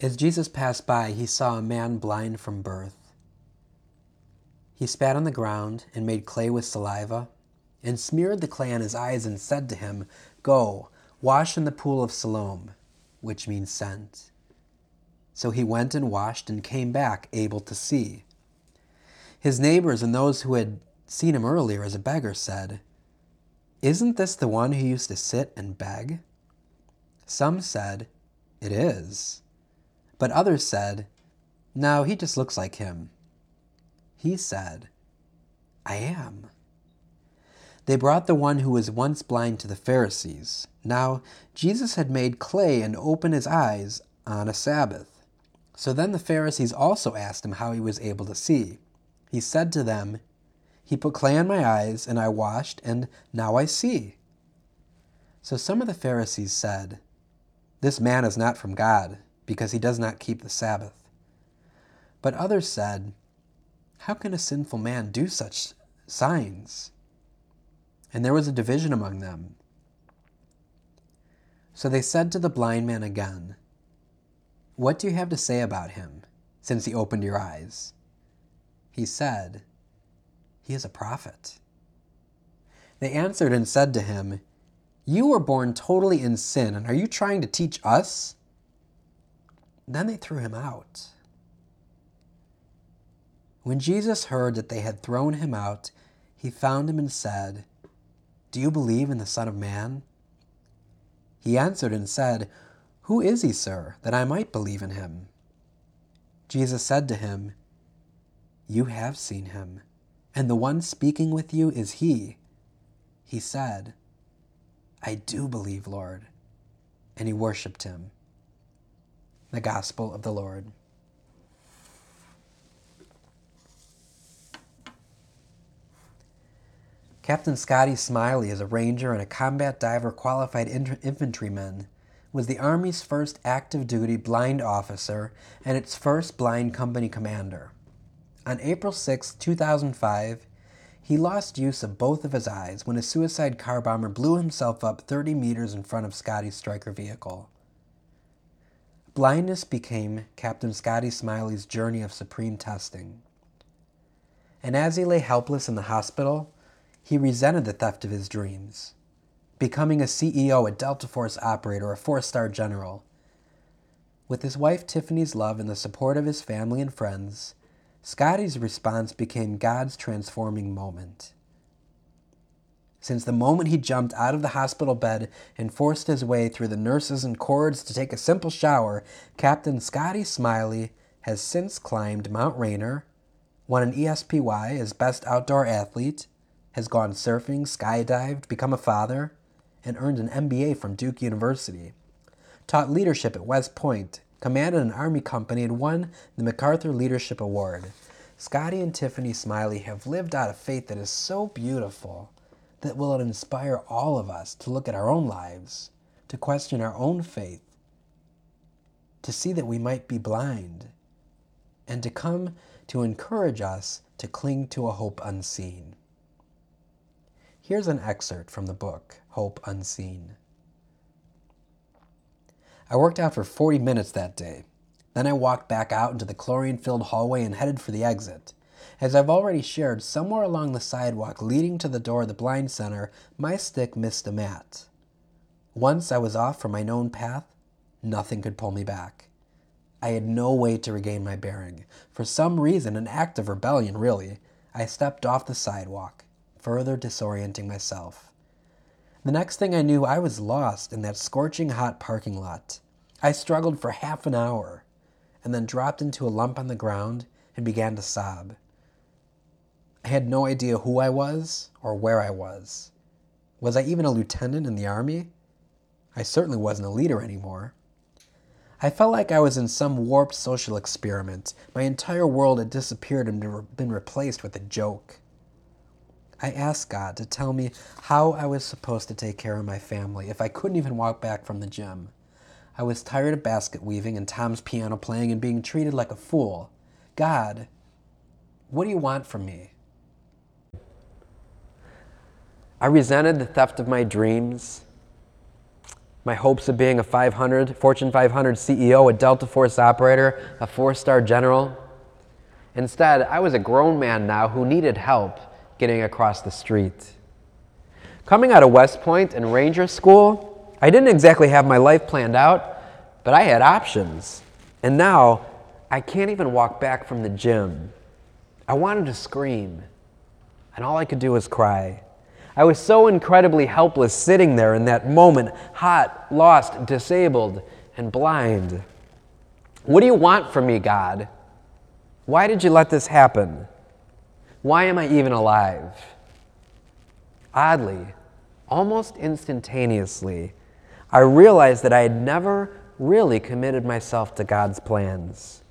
As Jesus passed by, he saw a man blind from birth. He spat on the ground and made clay with saliva, and smeared the clay on his eyes, and said to him, Go, wash in the pool of Siloam, which means sent. So he went and washed and came back able to see. His neighbors and those who had seen him earlier as a beggar said, Isn't this the one who used to sit and beg? Some said, It is. But others said, No, he just looks like him. He said, I am. They brought the one who was once blind to the Pharisees. Now, Jesus had made clay and opened his eyes on a Sabbath. So then the Pharisees also asked him how he was able to see. He said to them, He put clay on my eyes, and I washed, and now I see. So some of the Pharisees said, This man is not from God because he does not keep the Sabbath. But others said, How can a sinful man do such signs? And there was a division among them. So they said to the blind man again, What do you have to say about him, since he opened your eyes? He said, He is a prophet. They answered and said to him, You were born totally in sin, and are you trying to teach us? Then they threw him out. When Jesus heard that they had thrown him out, he found him and said, Do you believe in the Son of Man? He answered and said, Who is he, sir, that I might believe in him? Jesus said to him, You have seen him, and the one speaking with you is he. He said, I do believe, Lord. And he worshipped him. The Gospel of the Lord. Captain Scotty Smiley is a ranger and a combat diver qualified infantryman, was the Army's first active duty blind officer and its first blind company commander. On April 6, 2005, he lost use of both of his eyes when a suicide car bomber blew himself up 30 meters in front of Scotty's Stryker vehicle. Blindness became Captain Scotty Smiley's journey of supreme testing. And as he lay helpless in the hospital, he resented the theft of his dreams, becoming a CEO, a Delta Force operator, a four star general. With his wife Tiffany's love and the support of his family and friends, Scotty's response became God's transforming moment. Since the moment he jumped out of the hospital bed and forced his way through the nurses and cords to take a simple shower, Captain Scotty Smiley has since climbed Mount Rainier, won an ESPY as Best Outdoor Athlete, has gone surfing, skydived, become a father, and earned an MBA from Duke University. Taught leadership at West Point, commanded an Army company, and won the MacArthur Leadership Award. Scotty and Tiffany Smiley have lived out a faith that is so beautiful that will inspire all of us to look at our own lives, to question our own faith, to see that we might be blind, and to come to encourage us to cling to a hope unseen. Here's an excerpt from the book, Hope Unseen. I worked out for 40 minutes that day. Then I walked back out into the chlorine filled hallway and headed for the exit. As I've already shared, somewhere along the sidewalk leading to the door of the blind center, my stick missed a mat. Once I was off from my known path, nothing could pull me back. I had no way to regain my bearing. For some reason, an act of rebellion, really, I stepped off the sidewalk, further disorienting myself. The next thing I knew, I was lost in that scorching hot parking lot. I struggled for half an hour, and then dropped into a lump on the ground and began to sob. I had no idea who I was or where I was. Was I even a lieutenant in the Army? I certainly wasn't a leader anymore. I felt like I was in some warped social experiment. My entire world had disappeared and been replaced with a joke. I asked God to tell me how I was supposed to take care of my family if I couldn't even walk back from the gym. I was tired of basket weaving and Tom's piano playing and being treated like a fool. God, what do you want from me? I resented the theft of my dreams, my hopes of being a 500, Fortune 500 CEO, a Delta Force operator, a four star general. Instead, I was a grown man now who needed help getting across the street. Coming out of West Point and Ranger School, I didn't exactly have my life planned out, but I had options. And now, I can't even walk back from the gym. I wanted to scream, and all I could do was cry. I was so incredibly helpless sitting there in that moment, hot, lost, disabled, and blind. What do you want from me, God? Why did you let this happen? Why am I even alive? Oddly, almost instantaneously, I realized that I had never really committed myself to God's plans.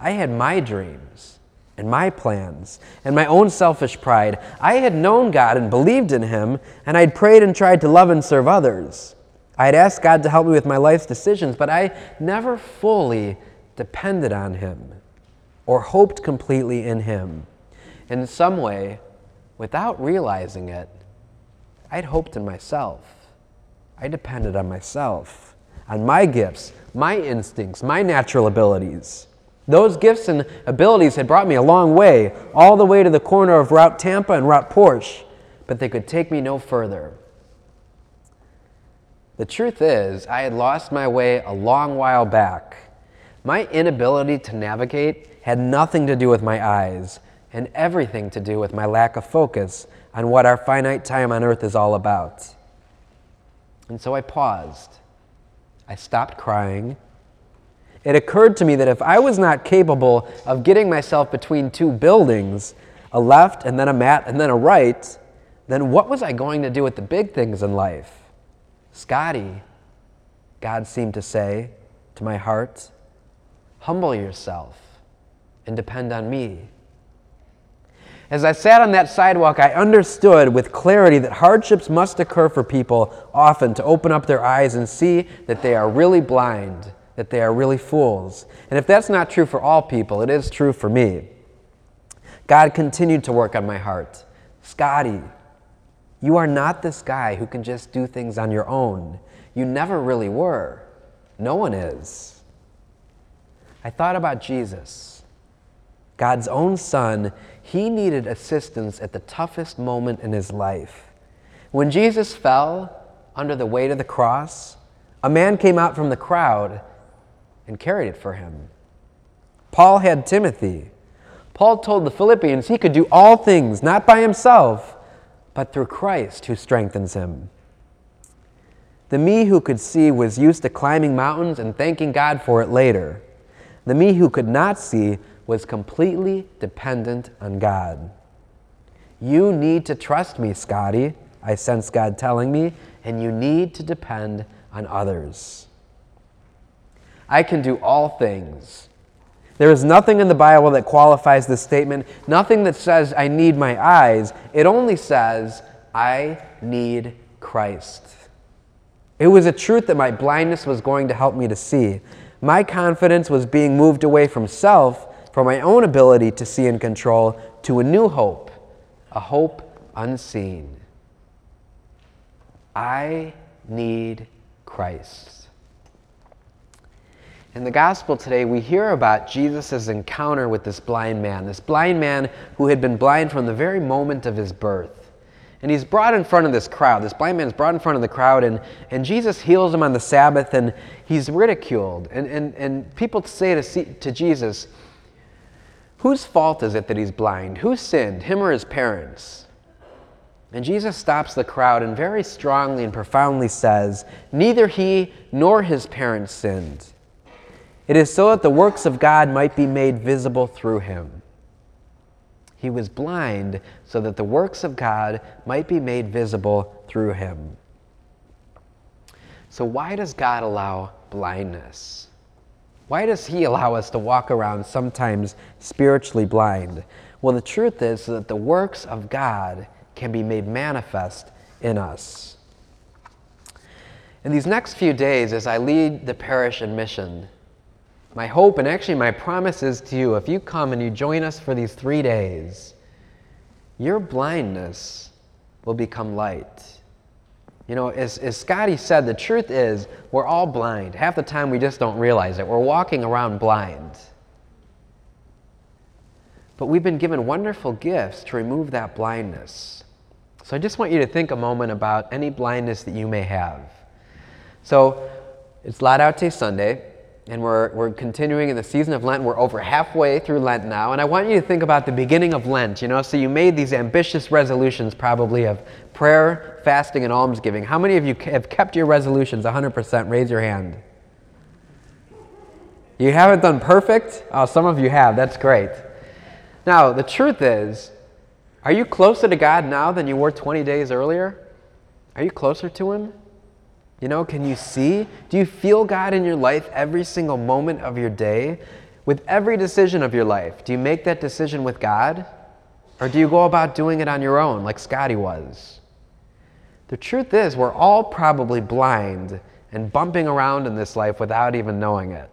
I had my dreams and my plans and my own selfish pride. I had known God and believed in Him, and I had prayed and tried to love and serve others. I had asked God to help me with my life's decisions, but I never fully depended on Him or hoped completely in Him. In some way, without realizing it, I'd hoped in myself. I depended on myself, on my gifts, my instincts, my natural abilities. Those gifts and abilities had brought me a long way, all the way to the corner of Route Tampa and Route Porsche, but they could take me no further. The truth is, I had lost my way a long while back. My inability to navigate had nothing to do with my eyes and everything to do with my lack of focus on what our finite time on earth is all about. And so I paused. I stopped crying it occurred to me that if I was not capable of getting myself between two buildings, a left and then a mat and then a right, then what was I going to do with the big things in life? Scotty, God seemed to say to my heart, humble yourself and depend on me. As I sat on that sidewalk, I understood with clarity that hardships must occur for people often to open up their eyes and see that they are really blind that they are really fools. And if that's not true for all people, it is true for me. God continued to work on my heart. Scotty, you are not this guy who can just do things on your own. You never really were. No one is. I thought about Jesus, God's own son. He needed assistance at the toughest moment in his life. When Jesus fell under the weight of the cross, a man came out from the crowd and carried it for him. Paul had Timothy. Paul told the Philippians he could do all things, not by himself, but through Christ who strengthens him. The me who could see was used to climbing mountains and thanking God for it later. The me who could not see was completely dependent on God. You need to trust me, Scotty, I sense God telling me, and you need to depend on others. I can do all things. There is nothing in the Bible that qualifies this statement, nothing that says, I need my eyes. It only says, I need Christ. It was a truth that my blindness was going to help me to see. My confidence was being moved away from self, from my own ability to see and control, to a new hope, a hope unseen. I need Christ. In the gospel today, we hear about Jesus' encounter with this blind man, this blind man who had been blind from the very moment of his birth. And he's brought in front of this crowd. This blind man is brought in front of the crowd, and, and Jesus heals him on the Sabbath, and he's ridiculed. And, and, and people say to, to Jesus, Whose fault is it that he's blind? Who sinned, him or his parents? And Jesus stops the crowd and very strongly and profoundly says, Neither he nor his parents sinned. It is so that the works of God might be made visible through him. He was blind so that the works of God might be made visible through him. So, why does God allow blindness? Why does He allow us to walk around sometimes spiritually blind? Well, the truth is that the works of God can be made manifest in us. In these next few days, as I lead the parish in mission, my hope and actually my promise is to you if you come and you join us for these three days, your blindness will become light. You know, as, as Scotty said, the truth is we're all blind. Half the time we just don't realize it. We're walking around blind. But we've been given wonderful gifts to remove that blindness. So I just want you to think a moment about any blindness that you may have. So it's Laetare Sunday, and we're, we're continuing in the season of Lent. We're over halfway through Lent now, and I want you to think about the beginning of Lent. You know, so you made these ambitious resolutions probably of prayer, fasting, and almsgiving. How many of you have kept your resolutions 100%? Raise your hand. You haven't done perfect? Oh, some of you have. That's great. Now, the truth is, are you closer to God now than you were 20 days earlier? Are you closer to Him? You know, can you see? Do you feel God in your life every single moment of your day? With every decision of your life, do you make that decision with God? Or do you go about doing it on your own, like Scotty was? The truth is, we're all probably blind and bumping around in this life without even knowing it.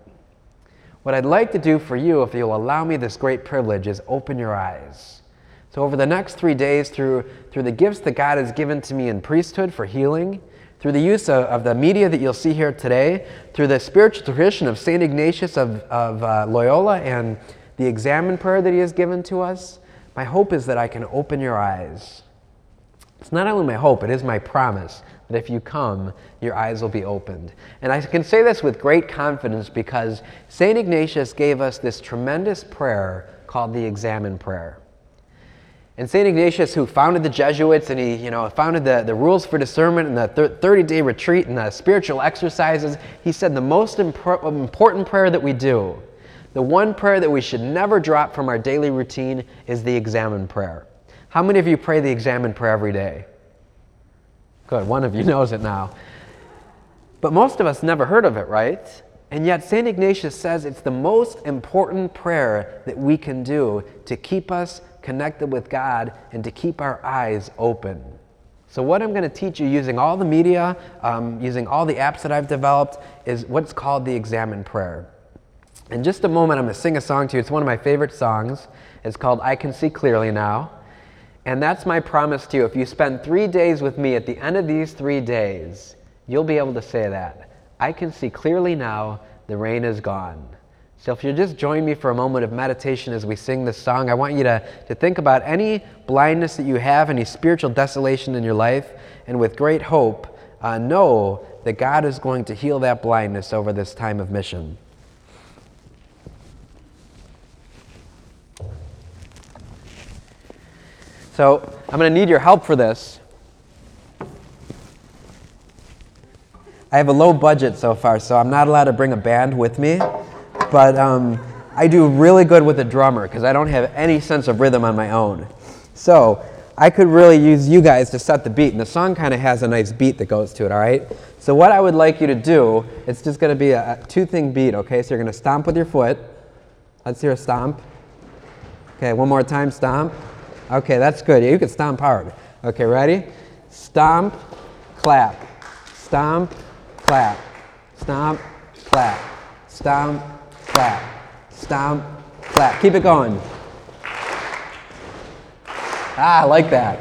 What I'd like to do for you, if you'll allow me this great privilege, is open your eyes. So, over the next three days, through, through the gifts that God has given to me in priesthood for healing, through the use of, of the media that you'll see here today, through the spiritual tradition of St. Ignatius of, of uh, Loyola and the examen prayer that he has given to us, my hope is that I can open your eyes. It's not only my hope, it is my promise that if you come, your eyes will be opened. And I can say this with great confidence because St. Ignatius gave us this tremendous prayer called the Examen Prayer. And St. Ignatius, who founded the Jesuits and he you know, founded the, the rules for discernment and the 30 day retreat and the spiritual exercises, he said the most important prayer that we do, the one prayer that we should never drop from our daily routine, is the Examen Prayer. How many of you pray the Examen Prayer every day? Good, one of you knows it now. But most of us never heard of it, right? And yet, St. Ignatius says it's the most important prayer that we can do to keep us connected with God and to keep our eyes open. So, what I'm going to teach you using all the media, um, using all the apps that I've developed, is what's called the Examen Prayer. In just a moment, I'm going to sing a song to you. It's one of my favorite songs. It's called I Can See Clearly Now. And that's my promise to you. If you spend three days with me, at the end of these three days, you'll be able to say that. I can see clearly now, the rain is gone. So if you'll just join me for a moment of meditation as we sing this song, I want you to, to think about any blindness that you have, any spiritual desolation in your life, and with great hope, uh, know that God is going to heal that blindness over this time of mission. So I'm going to need your help for this. I have a low budget so far, so I'm not allowed to bring a band with me but um, I do really good with a drummer because I don't have any sense of rhythm on my own. So I could really use you guys to set the beat, and the song kind of has a nice beat that goes to it, all right? So what I would like you to do, it's just going to be a, a two-thing beat, okay? So you're going to stomp with your foot. Let's hear a stomp. Okay, one more time, stomp. Okay, that's good. You can stomp hard. Okay, ready? Stomp, clap. Stomp, clap. Stomp, clap. Stomp, clap, stomp, clap. Keep it going. Ah, I like that.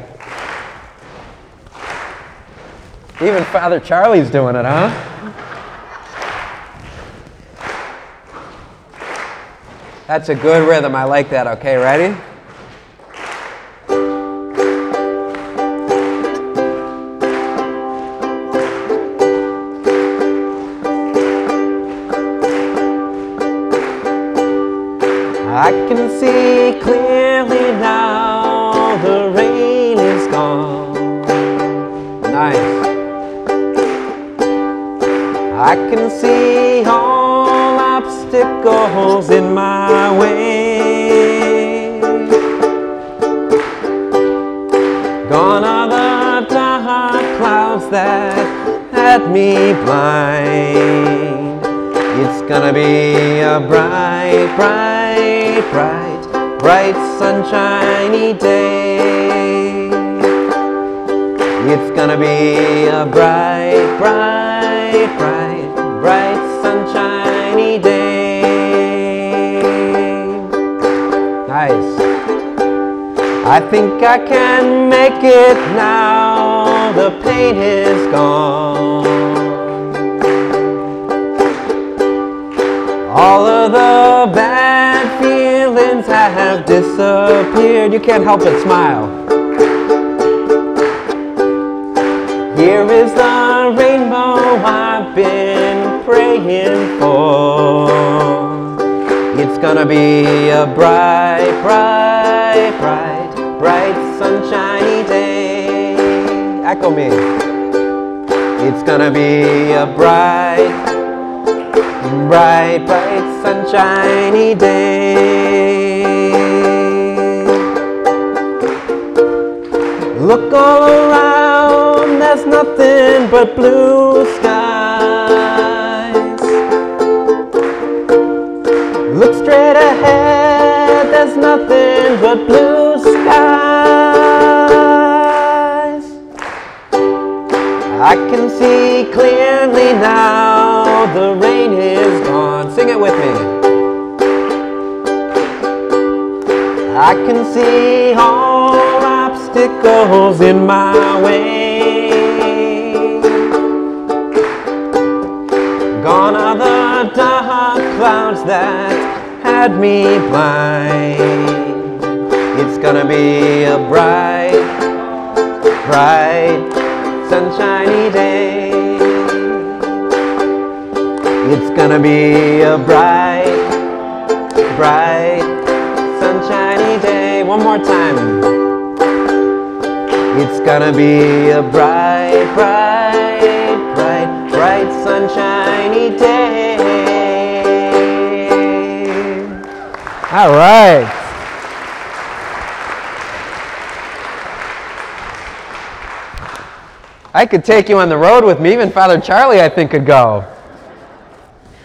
Even Father Charlie's doing it, huh? That's a good rhythm. I like that. Okay, ready? Obstacles in my way. Gone are the dark clouds that had me blind. It's gonna be a bright, bright bright, bright, sunshiny day. It's gonna be a bright, bright, bright, bright, I think I can make it now. the pain is gone. All of the bad feelings have disappeared. You can't help but smile. Here is the rainbow I've been praying for. It's gonna be a bright, bright, bright, bright, sunshiny day. Echo me. It's gonna be a bright, bright, bright, sunshiny day. Look all around, there's nothing but blue skies. Straight ahead, there's nothing but blue skies. I can see clearly now, the rain is gone. Sing it with me. I can see all obstacles in my way. Gone are the dark clouds that had me blind. It's gonna be a bright, bright, sunshiny day. It's gonna be a bright, bright, sunshiny day. One more time. It's gonna be a bright, bright, All right. I could take you on the road with me. Even Father Charlie, I think, could go.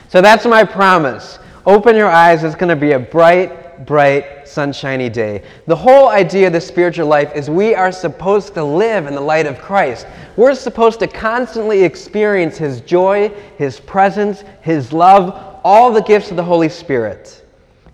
So that's my promise. Open your eyes. It's going to be a bright, bright, sunshiny day. The whole idea of the spiritual life is we are supposed to live in the light of Christ. We're supposed to constantly experience His joy, His presence, His love, all the gifts of the Holy Spirit.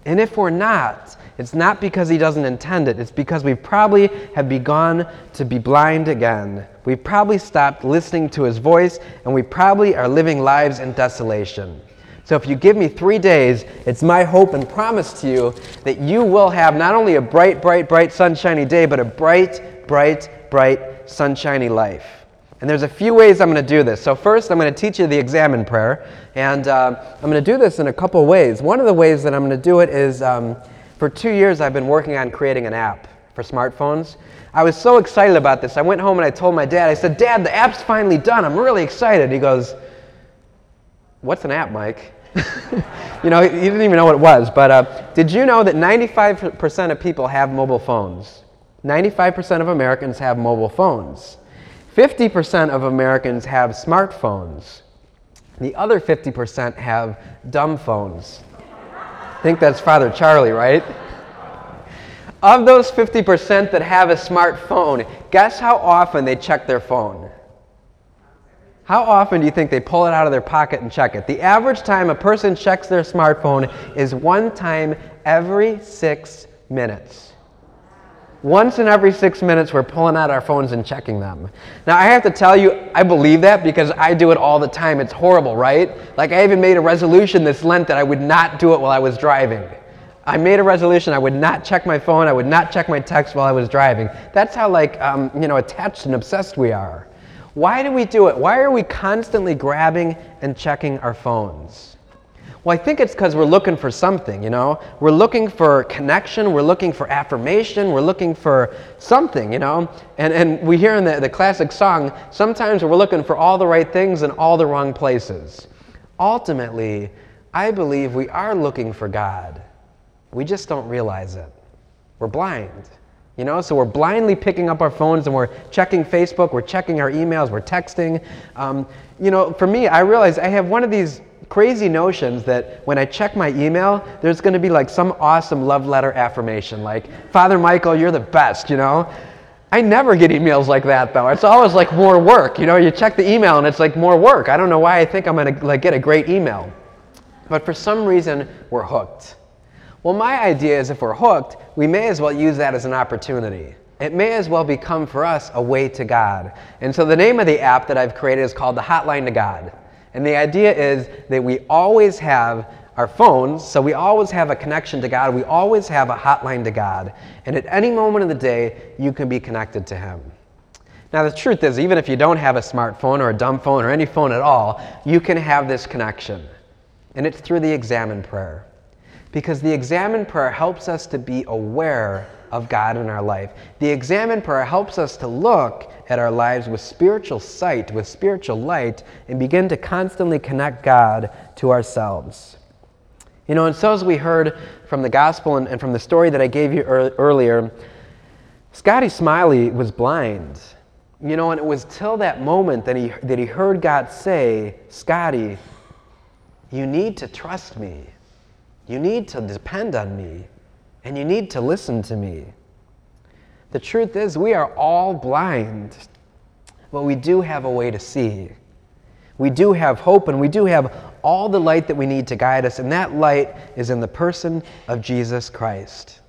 And if we're not, it's not because He doesn't intend it, it's because we probably have begun to be blind again. We've probably stopped listening to His voice, and we probably are living lives in desolation. So if you give me three days, it's my hope and promise to you that you will have not only a bright, bright, bright, sunshiny day, but a bright, bright, bright, sunshiny life. And there's a few ways I'm going to do this. So first, I'm going to teach you the examen prayer, and uh, I'm going to do this in a couple ways. One of the ways that I'm going to do it is um, for two years I've been working on creating an app for smartphones. I was so excited about this. I went home and I told my dad, I said, Dad, the app's finally done. I'm really excited. He goes, What's an app, Mike? you know, he didn't even know what it was. But uh, did you know that 95% of people have mobile phones? 95% of Americans have mobile phones. 50% of Americans have smartphones. The other 50% have dumb phones. I think that's Father Charlie, right? Of those 50% that have a smartphone, guess how often they check their phone? How often do you think they pull it out of their pocket and check it? The average time a person checks their smartphone is one time every six minutes. Once in every six minutes, we're pulling out our phones and checking them. Now, I have to tell you, I believe that because I do it all the time. It's horrible, right? Like, I even made a resolution this Lent that I would not do it while I was driving. I made a resolution I would not check my phone, I would not check my text while I was driving. That's how, like, um, you know, attached and obsessed we are. Why do we do it? Why are we constantly grabbing and checking our phones? Well, I think it's because we're looking for something, you know? We're looking for connection, we're looking for affirmation, we're looking for something, you know? And, and we hear in the, the classic song, sometimes we're looking for all the right things in all the wrong places. Ultimately, I believe we are looking for God. We just don't realize it. We're blind. You know, so we're blindly picking up our phones and we're checking Facebook, we're checking our emails, we're texting. Um, you know, for me, I realize I have one of these crazy notions that when I check my email, there's going to be like some awesome love letter affirmation, like, Father Michael, you're the best, you know? I never get emails like that though. It's always like more work. You know, you check the email and it's like more work. I don't know why I think I'm going to like get a great email. But for some reason, we're hooked. Well, my idea is if we're hooked, we may as well use that as an opportunity. it may as well become for us a way to God. And so the name of the app that I've created is called the Hotline to God. And the idea is that we always have our phones, so we always have a connection to God. We always have a hotline to God. And at any moment of the day, you can be connected to Him. Now, the truth is, even if you don't have a smartphone or a dumb phone or any phone at all, you can have this connection. And it's through the examen prayer. Because the examen prayer helps us to be aware of God in our life. The examen prayer helps us to look at our lives with spiritual sight, with spiritual light, and begin to constantly connect God to ourselves. You know, and so as we heard from the gospel and, and from the story that I gave you er- earlier, Scotty Smiley was blind. You know, and it was till that moment that he, that he heard God say, Scotty, you need to trust me. You need to depend on me. And you need to listen to me. The truth is, we are all blind, but we do have a way to see. We do have hope and we do have all the light that we need to guide us, and that light is in the person of Jesus Christ.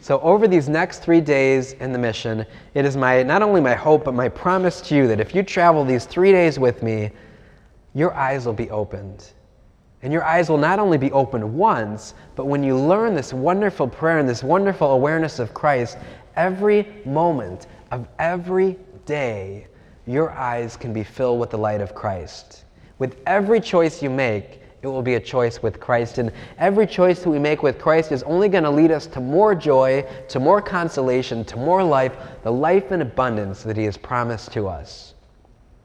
So, over these next three days in the mission, it is my not only my hope, but my promise to you that if you travel these three days with me, your eyes will be opened. And your eyes will not only be opened once, but when you learn this wonderful prayer and this wonderful awareness of Christ, every moment of every day, your eyes can be filled with the light of Christ. With every choice you make, it will be a choice with Christ. And every choice that we make with Christ is only going to lead us to more joy, to more consolation, to more life, the life in abundance that He has promised to us.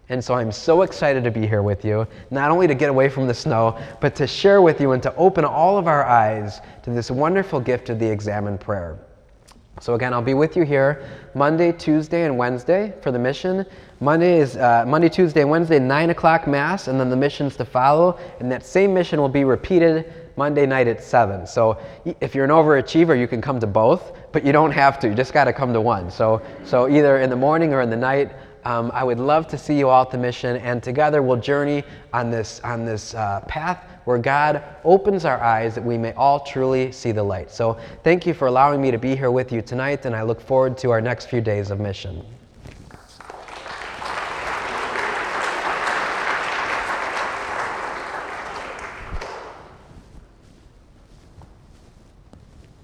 And so I'm so excited to be here with you, not only to get away from the snow, but to share with you and to open all of our eyes to this wonderful gift of the examen prayer. So again, I'll be with you here Monday, Tuesday, and Wednesday for the mission. Monday is uh, Monday, Tuesday, and Wednesday, nine o'clock mass, and then the missions to follow. And that same mission will be repeated Monday night at seven. So if you're an overachiever, you can come to both, but you don't have to. You just got to come to one. So so either in the morning or in the night. Um, I would love to see you all at the mission, and together we'll journey on this on this uh, path where God opens our eyes that we may all truly see the light. So thank you for allowing me to be here with you tonight, and I look forward to our next few days of mission.